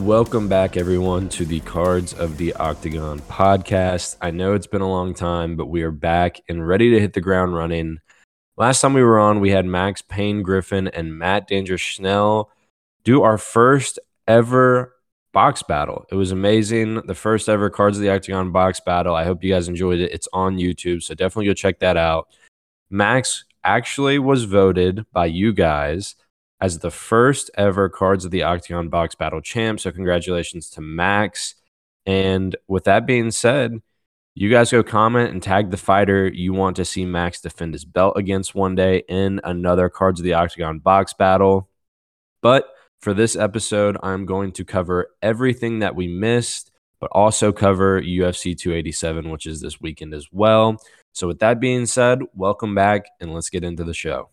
Welcome back, everyone, to the Cards of the Octagon podcast. I know it's been a long time, but we are back and ready to hit the ground running. Last time we were on, we had Max Payne Griffin and Matt Danger Schnell do our first ever box battle. It was amazing. The first ever Cards of the Octagon box battle. I hope you guys enjoyed it. It's on YouTube, so definitely go check that out. Max actually was voted by you guys as the first ever Cards of the Octagon Box Battle champ. So, congratulations to Max. And with that being said, you guys go comment and tag the fighter you want to see Max defend his belt against one day in another Cards of the Octagon box battle. But for this episode, I'm going to cover everything that we missed, but also cover UFC 287, which is this weekend as well. So, with that being said, welcome back and let's get into the show.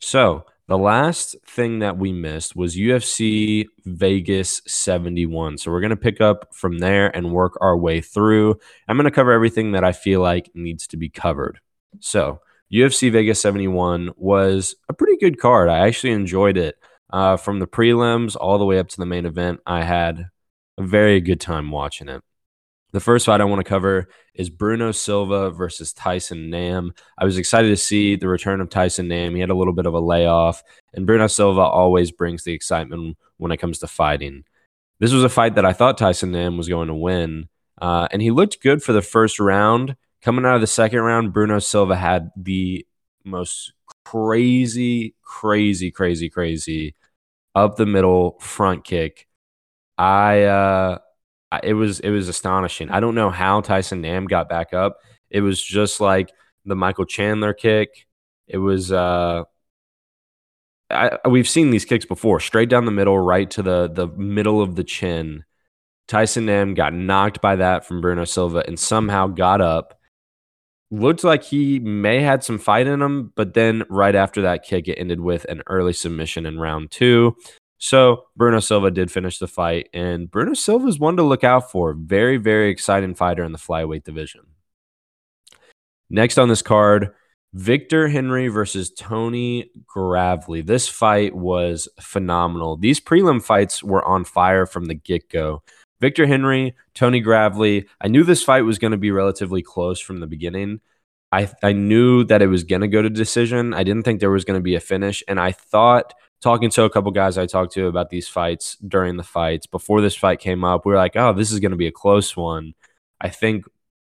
So, the last thing that we missed was UFC Vegas 71. So we're going to pick up from there and work our way through. I'm going to cover everything that I feel like needs to be covered. So, UFC Vegas 71 was a pretty good card. I actually enjoyed it. Uh, from the prelims all the way up to the main event, I had a very good time watching it. The first fight I want to cover is Bruno Silva versus Tyson Nam. I was excited to see the return of Tyson Nam. He had a little bit of a layoff, and Bruno Silva always brings the excitement when it comes to fighting. This was a fight that I thought Tyson Nam was going to win, uh, and he looked good for the first round. Coming out of the second round, Bruno Silva had the most crazy, crazy, crazy, crazy up the middle front kick. I uh, it was it was astonishing. I don't know how Tyson Nam got back up. It was just like the Michael Chandler kick. It was uh I, we've seen these kicks before, straight down the middle, right to the the middle of the chin. Tyson Nam got knocked by that from Bruno Silva and somehow got up. Looked like he may had some fight in him, but then right after that kick, it ended with an early submission in round two. So Bruno Silva did finish the fight, and Bruno Silva is one to look out for. Very, very exciting fighter in the flyweight division. Next on this card, Victor Henry versus Tony Gravely. This fight was phenomenal. These prelim fights were on fire from the get go. Victor Henry, Tony Gravely. I knew this fight was going to be relatively close from the beginning. I, I knew that it was going to go to decision. I didn't think there was going to be a finish. And I thought talking to a couple guys I talked to about these fights during the fights before this fight came up, we were like, oh, this is going to be a close one. I think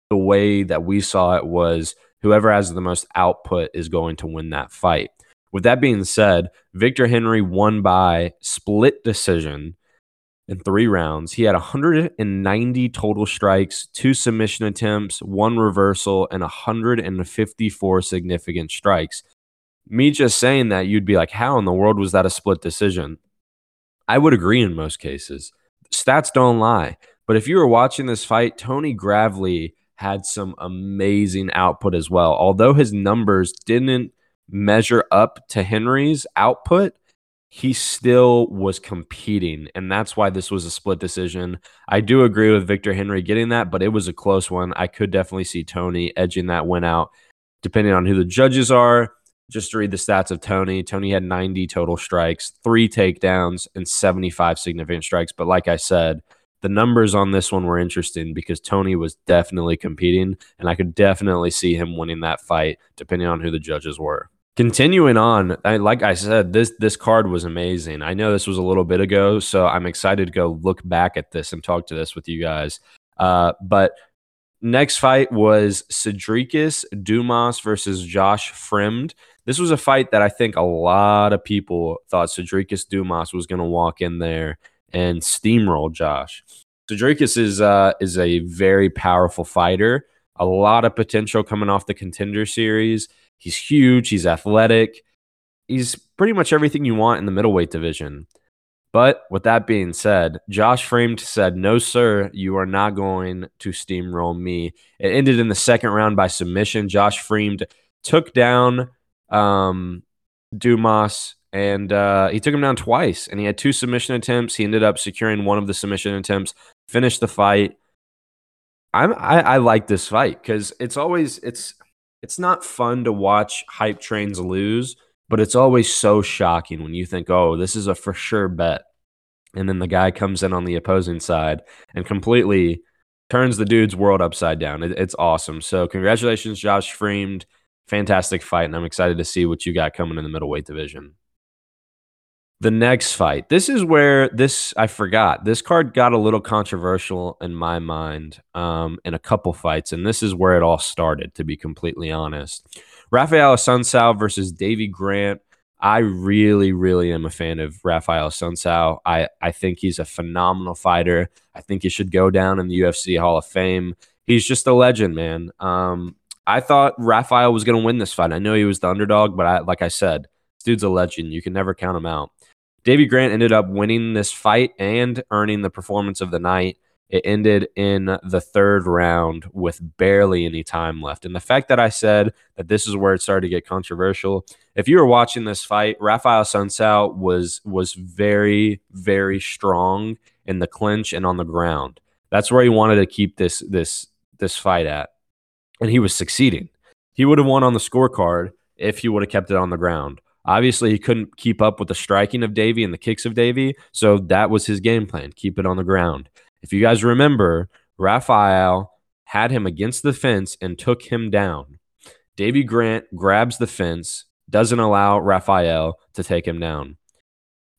the way that we saw it was whoever has the most output is going to win that fight. With that being said, Victor Henry won by split decision in three rounds. He had 190 total strikes, two submission attempts, one reversal, and 154 significant strikes me just saying that, you'd be like, how in the world was that a split decision? I would agree in most cases. Stats don't lie. But if you were watching this fight, Tony Gravely had some amazing output as well. Although his numbers didn't measure up to Henry's output, he still was competing. And that's why this was a split decision. I do agree with Victor Henry getting that, but it was a close one. I could definitely see Tony edging that win out, depending on who the judges are just to read the stats of Tony, Tony had 90 total strikes, three takedowns, and 75 significant strikes. But like I said, the numbers on this one were interesting because Tony was definitely competing, and I could definitely see him winning that fight, depending on who the judges were. Continuing on, I, like I said, this this card was amazing. I know this was a little bit ago, so I'm excited to go look back at this and talk to this with you guys. Uh, but next fight was Cedricus Dumas versus Josh Fremd. This was a fight that I think a lot of people thought Cedricus Dumas was going to walk in there and steamroll Josh. Cedricus is uh, is a very powerful fighter. A lot of potential coming off the contender series. He's huge. He's athletic. He's pretty much everything you want in the middleweight division. But with that being said, Josh Fremd said, No, sir, you are not going to steamroll me. It ended in the second round by submission. Josh Fremd took down um, Dumas, and uh, he took him down twice. And he had two submission attempts. He ended up securing one of the submission attempts, finished the fight. I'm, I, I like this fight because it's always it's it's not fun to watch hype trains lose, but it's always so shocking when you think, oh, this is a for sure bet. And then the guy comes in on the opposing side and completely turns the dude's world upside down. It, it's awesome. So, congratulations, Josh Fremd. Fantastic fight. And I'm excited to see what you got coming in the middleweight division. The next fight. This is where this, I forgot, this card got a little controversial in my mind um, in a couple fights. And this is where it all started, to be completely honest. Rafael Assunção versus Davy Grant. I really, really am a fan of Rafael Assunção. I, I think he's a phenomenal fighter. I think he should go down in the UFC Hall of Fame. He's just a legend, man. Um, I thought Rafael was going to win this fight. I know he was the underdog, but I, like I said, this dude's a legend. You can never count him out. Davy Grant ended up winning this fight and earning the performance of the night. It ended in the third round with barely any time left. And the fact that I said that this is where it started to get controversial, if you were watching this fight, Rafael Assunção was was very, very strong in the clinch and on the ground. That's where he wanted to keep this this this fight at. And he was succeeding. He would have won on the scorecard if he would have kept it on the ground. Obviously, he couldn't keep up with the striking of Davy and the kicks of Davy, so that was his game plan: keep it on the ground. If you guys remember, Rafael had him against the fence and took him down. Davy Grant grabs the fence, doesn't allow Rafael to take him down.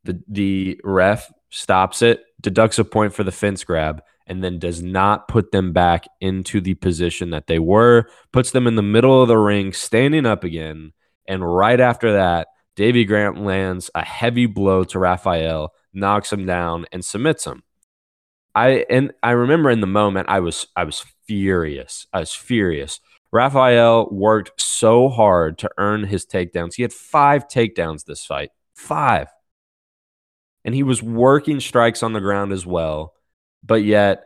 The, the ref stops it, deducts a point for the fence grab, and then does not put them back into the position that they were, puts them in the middle of the ring, standing up again. And right after that, Davy Grant lands a heavy blow to Rafael, knocks him down, and submits him. I and I remember in the moment I was I was furious. I was furious. Rafael worked so hard to earn his takedowns. He had five takedowns this fight. Five. And he was working strikes on the ground as well. But yet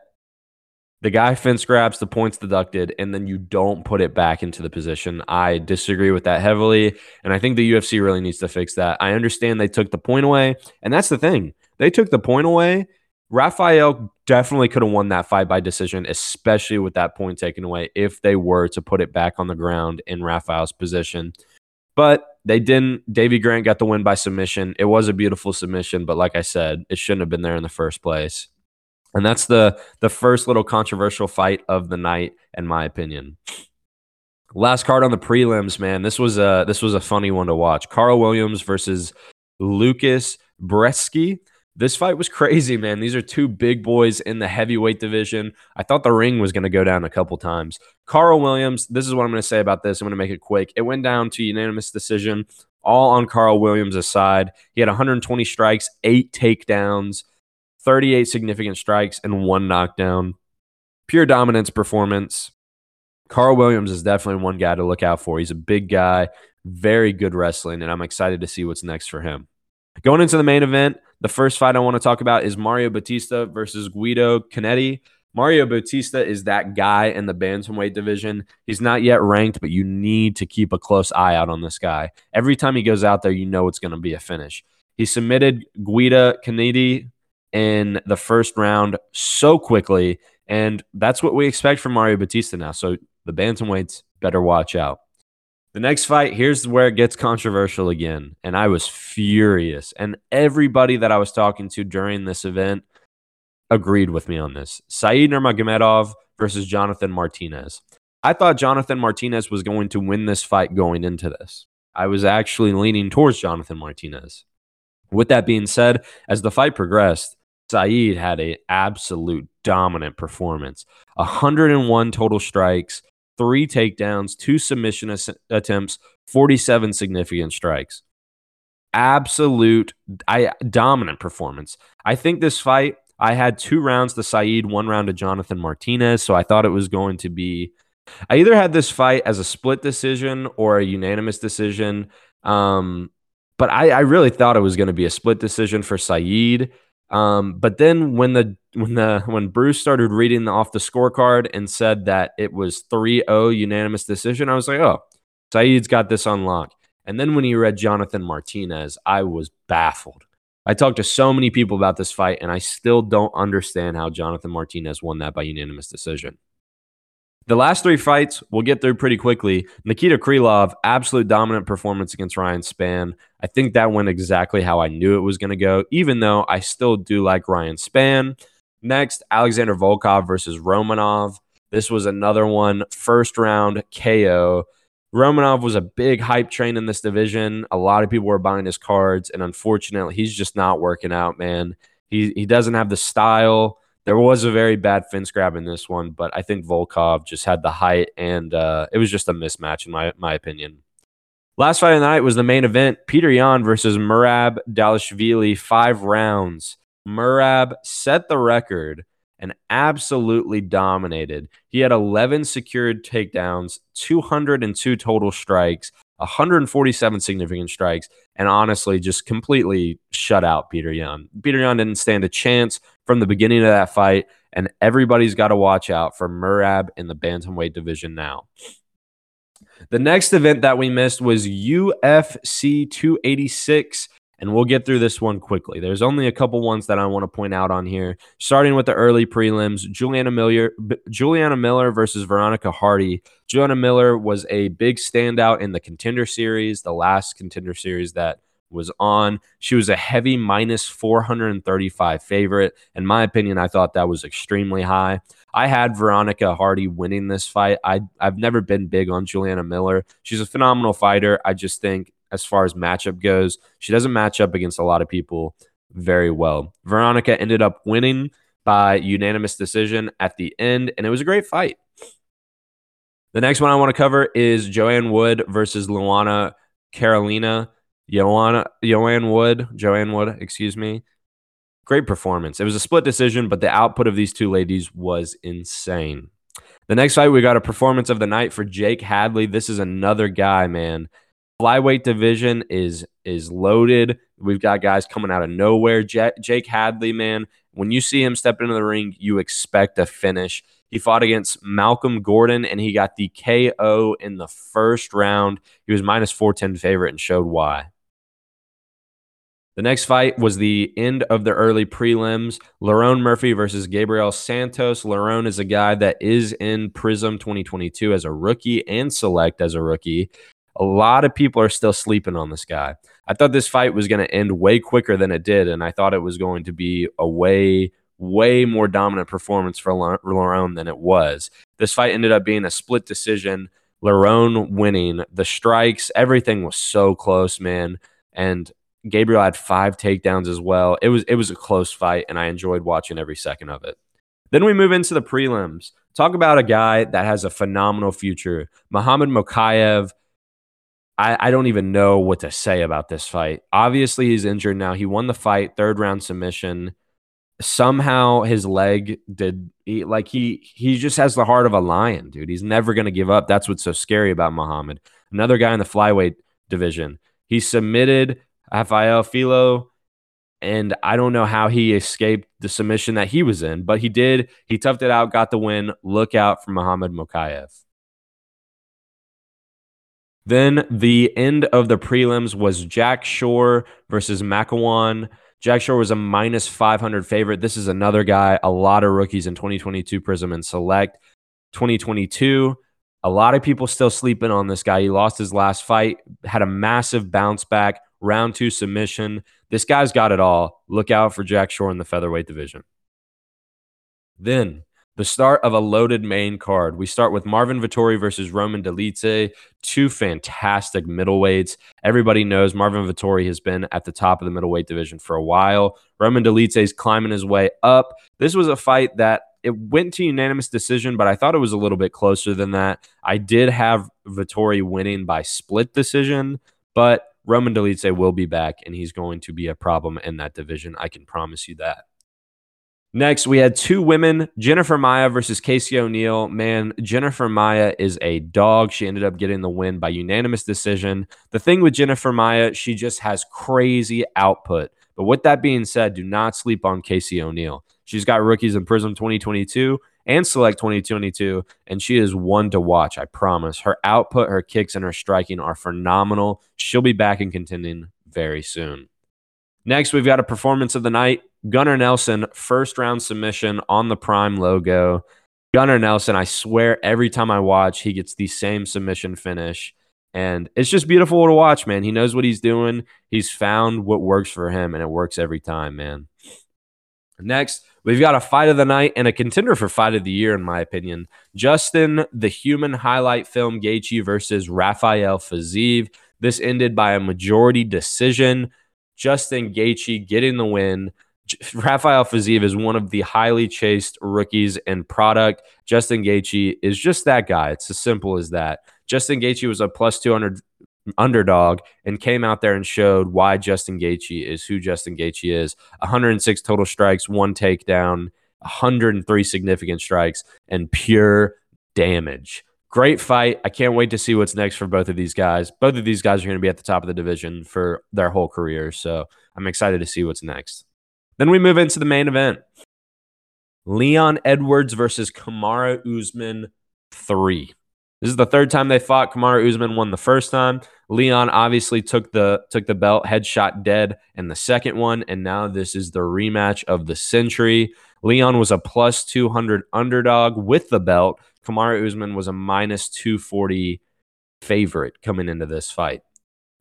the guy fence grabs, the points deducted, and then you don't put it back into the position. I disagree with that heavily. And I think the UFC really needs to fix that. I understand they took the point away. And that's the thing. They took the point away Rafael definitely could have won that fight by decision, especially with that point taken away if they were to put it back on the ground in Rafael's position. But they didn't. Davy Grant got the win by submission. It was a beautiful submission, but like I said, it shouldn't have been there in the first place. And that's the the first little controversial fight of the night, in my opinion. Last card on the prelims, man. This was a this was a funny one to watch. Karl Williams versus Lukasz Brzeski This fight was crazy, man. These are two big boys in the heavyweight division. I thought the ring was going to go down a couple times. Karl Williams, this is what I'm going to say about this. I'm going to make it quick. It went down to unanimous decision, all on Karl Williams' side. He had 120 strikes, eight takedowns, 38 significant strikes, and one knockdown. Pure dominance performance. Karl Williams is definitely one guy to look out for. He's a big guy, very good wrestling, and I'm excited to see what's next for him. Going into the main event, the first fight I want to talk about is Mario Bautista versus Guido Cannetti. Mario Bautista is that guy in the bantamweight division. He's not yet ranked, but you need to keep a close eye out on this guy. Every time he goes out there, you know it's going to be a finish. He submitted Guido Cannetti in the first round so quickly, and that's what we expect from Mario Bautista now. So the bantamweights better watch out. The next fight, here's where it gets controversial again. And I was furious. And everybody that I was talking to during this event agreed with me on this. Said Nurmagomedov versus Jonathan Martinez. I thought Jonathan Martinez was going to win this fight going into this. I was actually leaning towards Jonathan Martinez. With that being said, as the fight progressed, Said had an absolute dominant performance. 101 total strikes, three takedowns, two submission attempts, 47 significant strikes. Absolute I dominant performance. I think this fight I had two rounds to Said, one round to Jonathan Martinez, so I thought it was going to be I either had this fight as a split decision or a unanimous decision. Um, but I, I really thought it was going to be a split decision for Said. Um, but then when the when the when Bruce started reading off the scorecard and said that it was 3-0 unanimous decision, I was like, oh, Said's got this on lock. And then when he read Jonathan Martinez, I was baffled. I talked to so many people about this fight, and I still don't understand how Jonathan Martinez won that by unanimous decision. The last three fights we'll get through pretty quickly. Nikita Krylov, absolute dominant performance against Ryan Spann. I think that went exactly how I knew it was going to go, even though I still do like Ryan Spann. Next, Alexander Volkov versus Romanov. This was another one, first round KO. Romanov was a big hype train in this division. A lot of people were buying his cards, and unfortunately, he's just not working out, man. He he doesn't have the style there was a very bad fence grab in this one, but I think Volkov just had the height, and uh, it was just a mismatch in my my opinion. Last fight of the night was the main event: Peter Yan versus Merab Dvalishvili, five rounds. Merab set the record and absolutely dominated. He had 11 secured takedowns, 202 total strikes, 147 significant strikes, and honestly just completely shut out Peter Yan. Peter Yan didn't stand a chance from the beginning of that fight, and everybody's got to watch out for Merab in the bantamweight division now. The next event that we missed was UFC 286 and we'll get through this one quickly. There's only a couple ones that I want to point out on here. Starting with the early prelims, Juliana Miller, Juliana Miller versus Veronica Hardy. Juliana Miller was a big standout in the Contender Series, the last Contender Series that was on. She was a heavy minus 435 favorite. In my opinion, I thought that was extremely high. I had Veronica Hardy winning this fight. I, I've never been big on Juliana Miller. She's a phenomenal fighter. I just think as far as matchup goes. She doesn't match up against a lot of people very well. Veronica ended up winning by unanimous decision at the end, and it was a great fight. The next one I want to cover is Joanne Wood versus Luana Carolina. Joanna, Joanne Wood, Joanne Wood, excuse me. Great performance. It was a split decision, but the output of these two ladies was insane. The next fight, we got a performance of the night for Jake Hadley. This is another guy, man, flyweight division is is loaded. We've got guys coming out of nowhere. J- Jake Hadley, man, when you see him step into the ring, you expect a finish. He fought against Malcolm Gordon and he got the KO in the first round. He was minus 410 favorite and showed why. The next fight was the end of the early prelims. Lerone Murphy versus Gabriel Santos. Lerone is a guy that is in Prizm 2022 as a rookie and select as a rookie. A lot of people are still sleeping on this guy. I thought this fight was going to end way quicker than it did, and I thought it was going to be a way, way more dominant performance for Lerone than it was. This fight ended up being a split decision. Lerone winning the strikes, everything was so close, man. And Gabriel had five takedowns as well. It was it was a close fight, and I enjoyed watching every second of it. Then we move into the prelims. Talk about a guy that has a phenomenal future. Muhammad Mokaev I, I don't even know what to say about this fight. Obviously, he's injured now. He won the fight, third round submission. Somehow his leg did he, like he he just has the heart of a lion, dude. He's never gonna give up. That's what's so scary about Muhammad. Another guy in the flyweight division. He submitted Rafael Filho, and I don't know how he escaped the submission that he was in, but he did. He toughed it out, got the win. Look out for Muhammad Mokaev. Then the end of the prelims was Jack Shore versus Makwan. Jack Shore was a minus 500 favorite. This is another guy, a lot of rookies in 2022 Prizm and Select. 2022, a lot of people still sleeping on this guy. He lost his last fight, had a massive bounce back, round two submission. This guy's got it all. Look out for Jack Shore in the featherweight division. Then the start of a loaded main card. We start with Marvin Vettori versus Roman Dolidze, two fantastic middleweights. Everybody knows Marvin Vettori has been at the top of the middleweight division for a while. Roman Dolidze is climbing his way up. This was a fight that it went to unanimous decision, but I thought it was a little bit closer than that. I did have Vettori winning by split decision, but Roman Dolidze will be back, and he's going to be a problem in that division. I can promise you that. Next, we had two women, Jennifer Maia versus Casey O'Neill. Man, Jennifer Maia is a dog. She ended up getting the win by unanimous decision. The thing with Jennifer Maia, she just has crazy output. But with that being said, do not sleep on Casey O'Neill. She's got rookies in Prizm 2022 and Select 2022, and she is one to watch, I promise. Her output, her kicks, and her striking are phenomenal. She'll be back in contending very soon. Next, we've got a performance of the night. Gunnar Nelson, first round submission on the Prime logo. Gunnar Nelson, I swear every time I watch, he gets the same submission finish. And it's just beautiful to watch, man. He knows what he's doing. He's found what works for him, and it works every time, man. Next, we've got a fight of the night and a contender for fight of the year, in my opinion. Justin, the human highlight film, Gaethje versus Rafael Fiziev. This ended by a majority decision. Justin Gaethje getting the win. Rafael Fiziev is one of the highly chased rookies in product. Justin Gaethje is just that guy. It's as simple as that. Justin Gaethje was a plus 200 underdog and came out there and showed why Justin Gaethje is who Justin Gaethje is. 106 total strikes, one takedown, 103 significant strikes, and pure damage. Great fight. I can't wait to see what's next for both of these guys. Both of these guys are going to be at the top of the division for their whole career. So I'm excited to see what's next. Then we move into the main event Leon Edwards versus Kamaru Usman 3. This is the third time they fought. Kamaru Usman won the first time. Leon obviously took the took the belt, headshot dead and the second one, and now this is the rematch of the century. Leon was a plus 200 underdog with the belt. Kamaru Usman was a minus 240 favorite coming into this fight.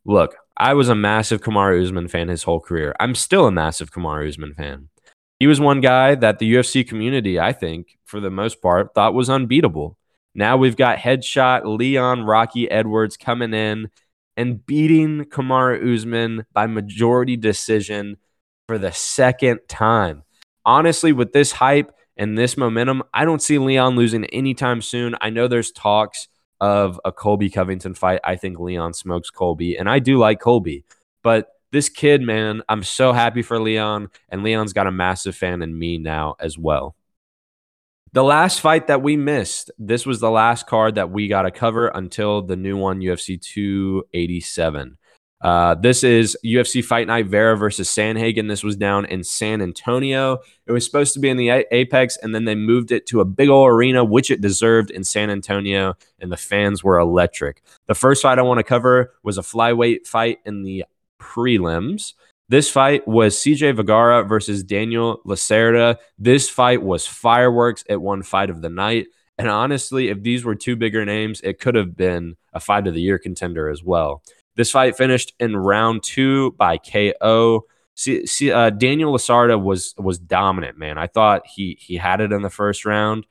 Look, I was a massive Kamaru Usman fan his whole career. I'm still a massive Kamaru Usman fan. He was one guy that the UFC community, I think, for the most part, thought was unbeatable. Now we've got headshot Leon Rocky Edwards coming in and beating Kamaru Usman by majority decision for the second time. Honestly, with this hype and this momentum, I don't see Leon losing anytime soon. I know there's talks of a Colby Covington fight. I think Leon smokes Colby, and I do like Colby. But this kid, man, I'm so happy for Leon, and Leon's got a massive fan in me now as well. The last fight that we missed, this was the last card that we got to cover until the new one, UFC 287. Uh, this is UFC Fight Night Vera versus Sandhagen. This was down in San Antonio. It was supposed to be in the Apex, and then they moved it to a big old arena, which it deserved in San Antonio, and the fans were electric. The first fight I want to cover was a flyweight fight in the prelims. This fight was CJ Vergara versus Daniel Lacerda. This fight was fireworks. It won fight of the night. And honestly, if these were two bigger names, it could have been a fight of the year contender as well. This fight finished in round two by KO. See, see uh, Daniel Lacerda was was dominant, man. I thought he he had it in the first round,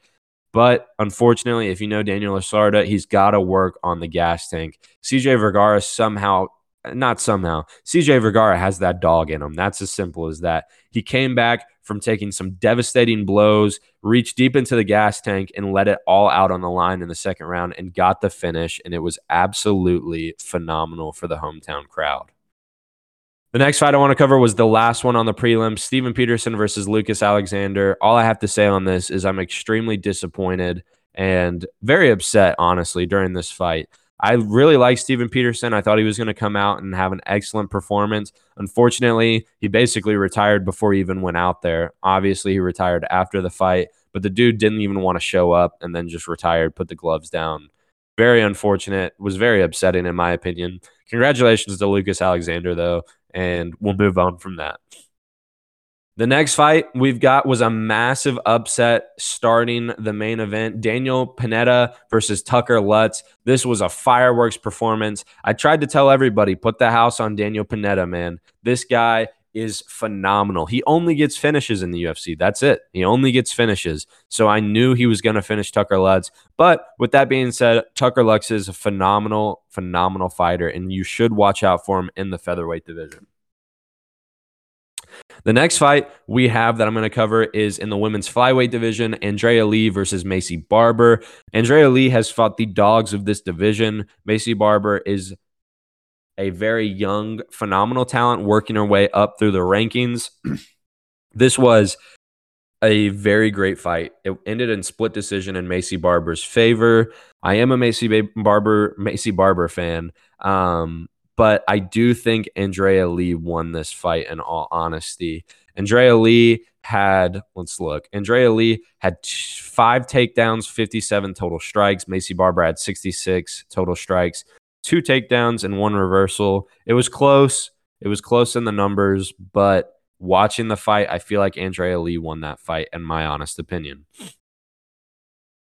but unfortunately, if you know Daniel Lacerda, he's got to work on the gas tank. CJ Vergara somehow, not somehow, CJ Vergara has that dog in him. That's as simple as that. He came back from taking some devastating blows, reached deep into the gas tank and let it all out on the line in the second round and got the finish. And it was absolutely phenomenal for the hometown crowd. The next fight I want to cover was the last one on the prelim Steven Peterson versus Lucas Alexander. All I have to say on this is I'm extremely disappointed and very upset, honestly, during this fight. I really like Steven Peterson. I thought he was going to come out and have an excellent performance. Unfortunately, he basically retired before he even went out there. Obviously, he retired after the fight, but the dude didn't even want to show up and then just retired, put the gloves down. Very unfortunate. Was very upsetting, in my opinion. Congratulations to Lucas Alexander, though, and we'll move on from that. The next fight we've got was a massive upset starting the main event. Daniel Pineda versus Tucker Lutz. This was a fireworks performance. I tried to tell everybody, put the house on Daniel Pineda, man. This guy is phenomenal. He only gets finishes in the UFC. That's it. He only gets finishes. So I knew he was going to finish Tucker Lutz. But with that being said, Tucker Lutz is a phenomenal, phenomenal fighter, and you should watch out for him in the featherweight division. The next fight we have that I'm going to cover is in the women's flyweight division Andrea Lee versus Maycee Barber. Andrea Lee has fought the dogs of this division. Maycee Barber is a very young, phenomenal talent working her way up through the rankings. this was a very great fight. It ended in split decision in Macy Barber's favor. I am a Maycee Barber Maycee Barber fan. Um, but I do think Andrea Lee won this fight in all honesty. Andrea Lee had, let's look, Andrea Lee had five takedowns, 57 total strikes. Maycee Barber had 66 total strikes, two takedowns, and one reversal. It was close. It was close in the numbers, but watching the fight, I feel like Andrea Lee won that fight, in my honest opinion.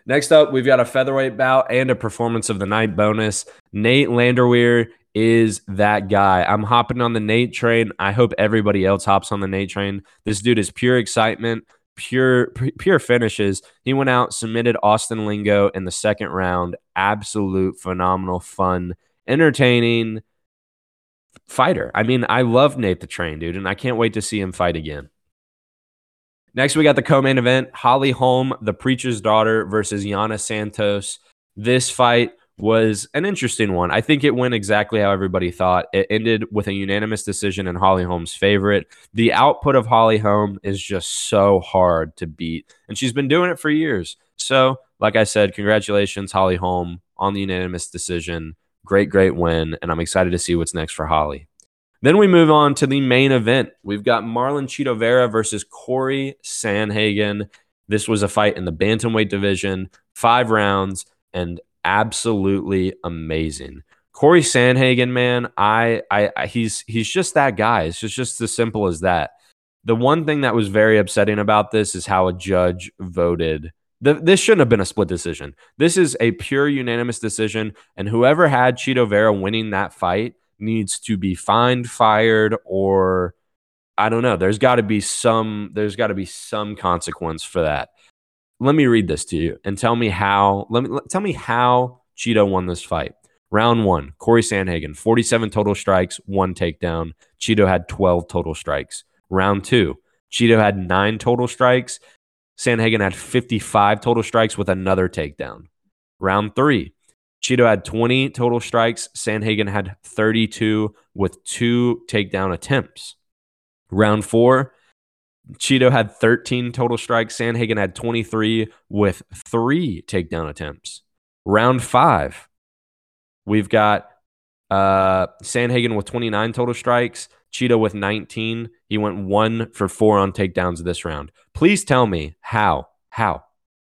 Next up, we've got a featherweight bout and a performance of the night bonus. Nate Landwehr is that guy. I'm hopping on the Nate train. I hope everybody else hops on the Nate train. This dude is pure excitement, pure pure finishes. He went out, submitted Austin Lingo in the second round. Absolute phenomenal fun, entertaining fighter. I mean, I love Nate the Train, dude, and I can't wait to see him fight again. Next, we got the co-main event: Holly Holm, the preacher's daughter, versus Yana Santos. This fight was an interesting one. I think it went exactly how everybody thought. It ended with a unanimous decision in Holly Holm's favorite. The output of Holly Holm is just so hard to beat, and she's been doing it for years. So, like I said, congratulations, Holly Holm, on the unanimous decision. Great, great win, and I'm excited to see what's next for Holly. Then we move on to the main event. We've got Marlon Chito Vera versus Corey Sandhagen. This was a fight in the bantamweight division, five rounds, and absolutely amazing. Corey Sandhagen, man, I, I, I he's he's just that guy. It's just just as simple as that. The one thing that was very upsetting about this is how a judge voted. The, this shouldn't have been a split decision. This is a pure unanimous decision, and whoever had Chito Vera winning that fight needs to be fined, fired, or I don't know. There's got to be some. There's got to be some consequence for that. Let me read this to you and tell me how. Let me tell me how Chito won this fight. Round one, Corey Sandhagen, 47 total strikes, one takedown. Chito had 12 total strikes. Round two, Chito had nine total strikes. Sandhagen had 55 total strikes with another takedown. Round three, Chito had 20 total strikes. Sandhagen had 32 with two takedown attempts. Round four, Chito had 13 total strikes. Sandhagen had 23 with three takedown attempts. Round five, we've got uh, Sandhagen with 29 total strikes. Chito with 19. He went one for four on takedowns this round. Please tell me how. How?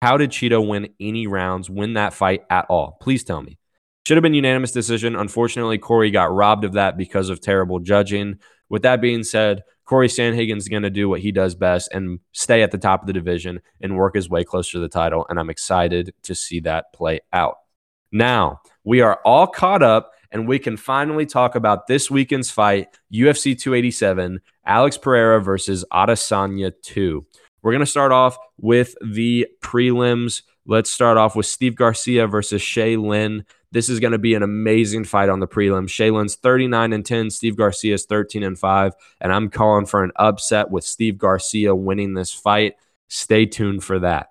How did Chito win any rounds, win that fight at all? Please tell me. Should have been unanimous decision. Unfortunately, Corey got robbed of that because of terrible judging. With that being said, Corey Sandhagen's going to do what he does best and stay at the top of the division and work his way closer to the title. And I'm excited to see that play out. Now, we are all caught up and we can finally talk about this weekend's fight UFC 287, Alex Pereira versus Adesanya 2. We're going to start off with the prelims. Let's start off with Steve Garcia versus Shayilan. This is going to be an amazing fight on the prelims. Shayilan's 39 and 10, Steve Garcia's 13 and 5, and I'm calling for an upset with Steve Garcia winning this fight. Stay tuned for that.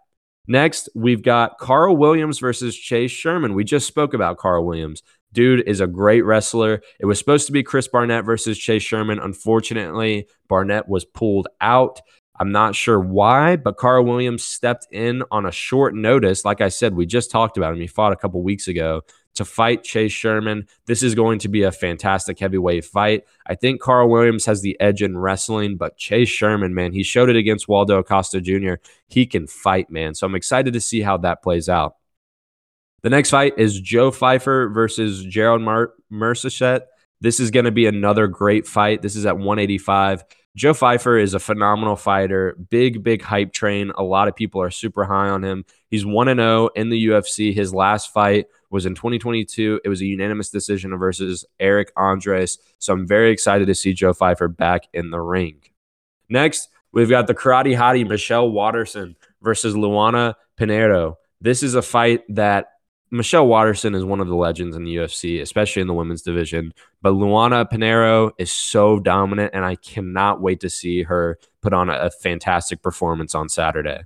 Next, we've got Karl Williams versus Chase Sherman. We just spoke about Karl Williams. Dude is a great wrestler. It was supposed to be Chris Barnett versus Chase Sherman. Unfortunately, Barnett was pulled out. I'm not sure why, but Karl Williams stepped in on a short notice. Like I said, we just talked about him. He fought a couple weeks ago to fight Chase Sherman. This is going to be a fantastic heavyweight fight. I think Karl Williams has the edge in wrestling, but Chase Sherman, man, he showed it against Waldo Acosta Jr. He can fight, man. So I'm excited to see how that plays out. The next fight is Joe Pyfer versus Gerald Mar- This is going to be another great fight. This is at 185. Joe Pyfer is a phenomenal fighter, big, big hype train. A lot of people are super high on him. He's 1 0 in the UFC. His last fight was in 2022. It was a unanimous decision versus Eric Andres. So I'm very excited to see Joe Pyfer back in the ring. Next, we've got the karate hottie Michelle Waterson versus Luana Pinheiro. This is a fight that Michelle Waterson is one of the legends in the UFC, especially in the women's division. But Luana Pinheiro is so dominant, and I cannot wait to see her put on a, a fantastic performance on Saturday.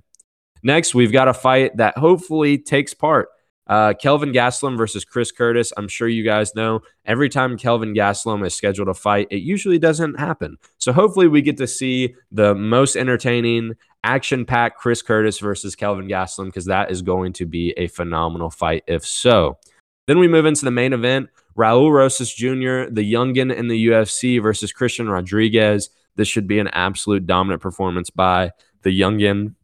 Next, we've got a fight that hopefully takes part. Uh, Kelvin Gastelum versus Chris Curtis. I'm sure you guys know every time Kelvin Gastelum is scheduled to fight, it usually doesn't happen. So hopefully we get to see the most entertaining, action-packed Chris Curtis versus Kelvin Gastelum because that is going to be a phenomenal fight. If so, then we move into the main event: Raul Rosas Jr., the youngin in the UFC versus Christian Rodriguez. This should be an absolute dominant performance by the youngin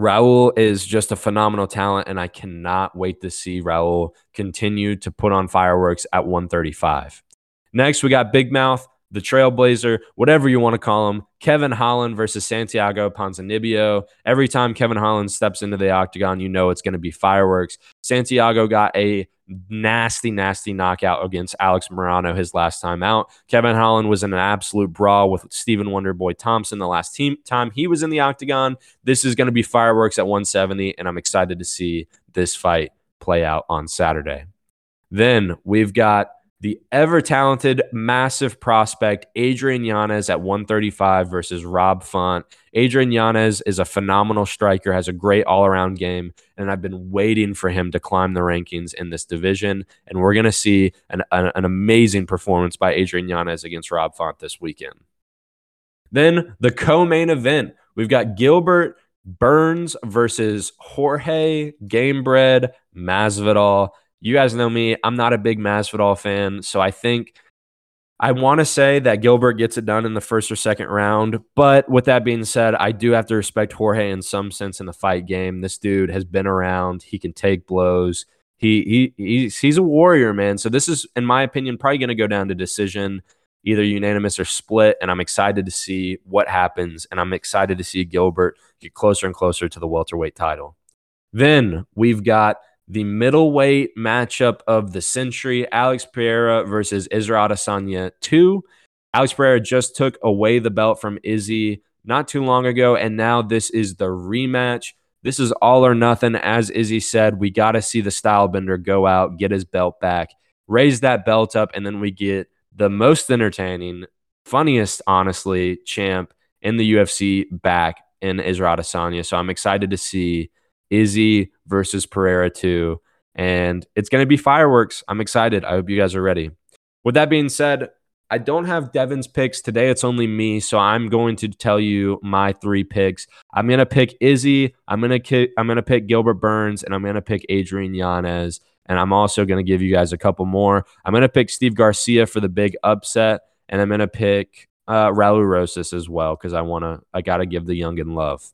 Raul is just a phenomenal talent, and I cannot wait to see Raul continue to put on fireworks at 135. Next, we got Big Mouth the Trailblazer, whatever you want to call him, Kevin Holland versus Santiago Ponzinibbio. Every time Kevin Holland steps into the octagon, you know it's going to be fireworks. Santiago got a nasty, nasty knockout against Alex Morono his last time out. Kevin Holland was in an absolute brawl with Stephen Wonderboy Thompson the last team, time he was in the octagon. This is going to be fireworks at 170, and I'm excited to see this fight play out on Saturday. Then we've got the ever talented, massive prospect Adrian Yanez at 135 versus Rob Font. Adrian Yanez is a phenomenal striker, has a great all around game, and I've been waiting for him to climb the rankings in this division. And we're going to see an, an, an, amazing performance by Adrian Yanez against Rob Font this weekend. Then the co main event we've got Gilbert Burns versus Jorge Gamebred Masvidal. You guys know me. I'm not a big Masvidal fan. So I think I want to say that Gilbert gets it done in the first or second round. But with that being said, I do have to respect Jorge in some sense in the fight game. This dude has been around. He can take blows. He, he he's, he's a warrior, man. So this is, in my opinion, probably going to go down to decision, either unanimous or split. And I'm excited to see what happens. And I'm excited to see Gilbert get closer and closer to the welterweight title. Then we've got the middleweight matchup of the century Alex Pereira versus Israel Adesanya 2. Alex Pereira just took away the belt from Izzy not too long ago, and now this is the rematch. This is all or nothing. As Izzy said, we got to see the style bender go out, get his belt back, raise that belt up, and then we get the most entertaining, funniest, honestly, champ in the UFC back in Israel Adesanya. So I'm excited to see Izzy versus Pereira 2. And it's going to be fireworks. I'm excited. I hope you guys are ready. With that being said, I don't have Devin's picks today. It's only me, so I'm going to tell you my three picks. I'm gonna pick Izzy. I'm gonna ki- I'm gonna pick Gilbert Burns, and I'm gonna pick Adrian Yanez. And I'm also gonna give you guys a couple more. I'm gonna pick Steve Garcia for the big upset, and I'm gonna pick uh, Raul Rosas as well because I wanna I gotta give the youngin love.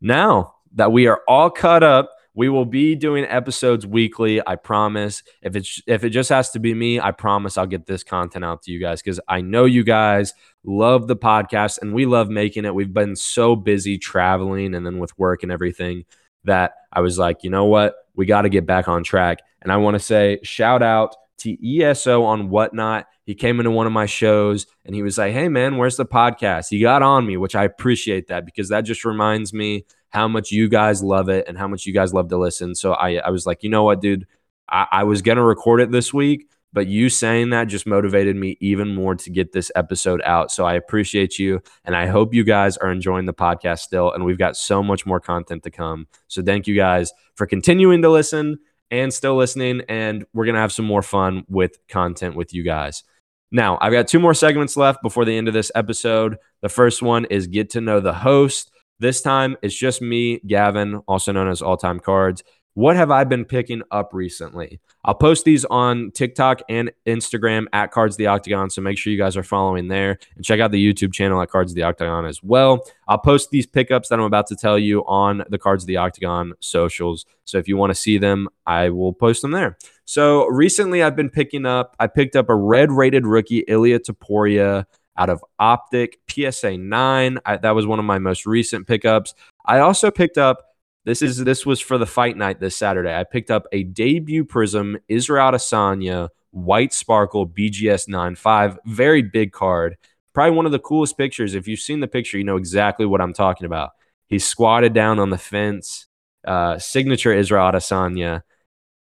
Now that we are all caught up. We will be doing episodes weekly. I promise. If it's if it just has to be me, I promise I'll get this content out to you guys because I know you guys love the podcast and we love making it. We've been so busy traveling and then with work and everything that I was like, you know what? We got to get back on track. And I want to say shout out to ESO on whatnot. He came into one of my shows and he was like, Hey man, where's the podcast? He got on me, which I appreciate that because that just reminds me how much you guys love it and how much you guys love to listen. So I, I was like, you know what, dude, I, I was going to record it this week, but you saying that just motivated me even more to get this episode out. So I appreciate you. And I hope you guys are enjoying the podcast still. And we've got so much more content to come. So thank you guys for continuing to listen and still listening. And we're going to have some more fun with content with you guys. Now, I've got two more segments left before the end of this episode. The first one is get to know the host. This time it's just me, Gavin, also known as All Time Cards. What have I been picking up recently? I'll post these on TikTok and Instagram at Cards the Octagon. So make sure you guys are following there and check out the YouTube channel at Cards the Octagon as well. I'll post these pickups that I'm about to tell you on the Cards the Octagon socials. So if you want to see them, I will post them there. So recently I've been picking up, I picked up a red rated rookie, Ilia Topuria out of Optic PSA 9. I, that was one of my most recent pickups. I also picked up this is this was for the fight night this Saturday. I picked up a debut Prizm Israel Adesanya White Sparkle BGS 95, very big card. Probably one of the coolest pictures. If you've seen the picture, you know exactly what I'm talking about. He's squatted down on the fence. Uh, signature Israel Adesanya.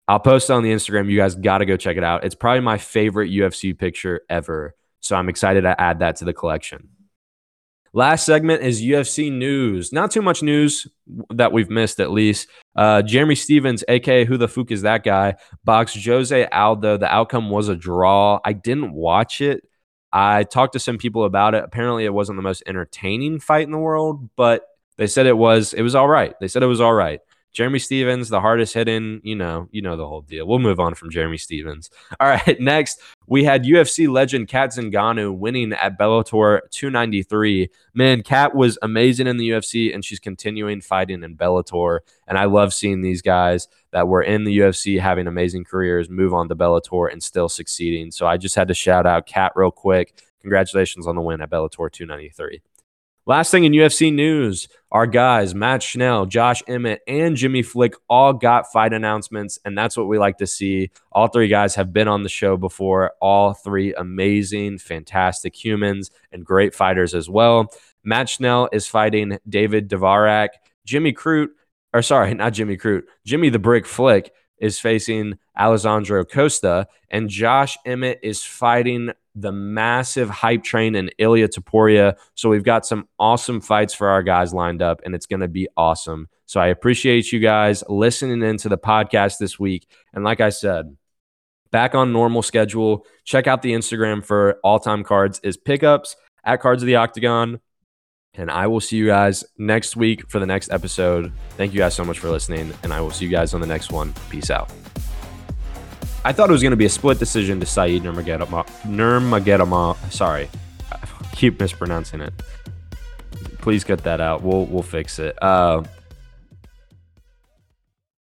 I'll post on the Instagram. You guys got to go check it out. It's probably my favorite UFC picture ever. So I'm excited to add that to the collection. Last segment is UFC news. Not too much news that we've missed, at least. Uh, Jeremy Stephens, aka Who the Fook is that guy, boxed Jose Aldo. The outcome was a draw. I didn't watch it. I talked to some people about it. Apparently, it wasn't the most entertaining fight in the world, but they said it was. It was all right. They said it was all right. Jeremy Stephens, the hardest hitting, you know, you know the whole deal. We'll move on from Jeremy Stephens. All right, next we had UFC legend Cat Zingano winning at Bellator 293. Man, Cat was amazing in the UFC, and she's continuing fighting in Bellator. And I love seeing these guys that were in the UFC having amazing careers move on to Bellator and still succeeding. So I just had to shout out Cat real quick. Congratulations on the win at Bellator 293. Last thing in UFC news, our guys, Matt Schnell, Josh Emmett, and Jimmy Flick all got fight announcements, and that's what we like to see. All three guys have been on the show before. All three amazing, fantastic humans and great fighters as well. Matt Schnell is fighting David Dvorak. Jimmy Crute, or sorry, not Jimmy Crute, Jimmy the Brick Flick is facing Alessandro Costa, and Josh Emmett is fighting the massive hype train in Ilya Topuria. So we've got some awesome fights for our guys lined up, and it's going to be awesome. So I appreciate you guys listening into the podcast this week. And like I said, back on normal schedule. Check out the Instagram for all time cards is pickups at Cards of the Octagon. And I will see you guys next week for the next episode. Thank you guys so much for listening, and I will see you guys on the next one. Peace out. I thought it was going to be a split decision to Saeed Nurmagomedov. Nurmagomedov. Sorry, I keep mispronouncing it. Please cut that out. We'll we'll fix it. Uh,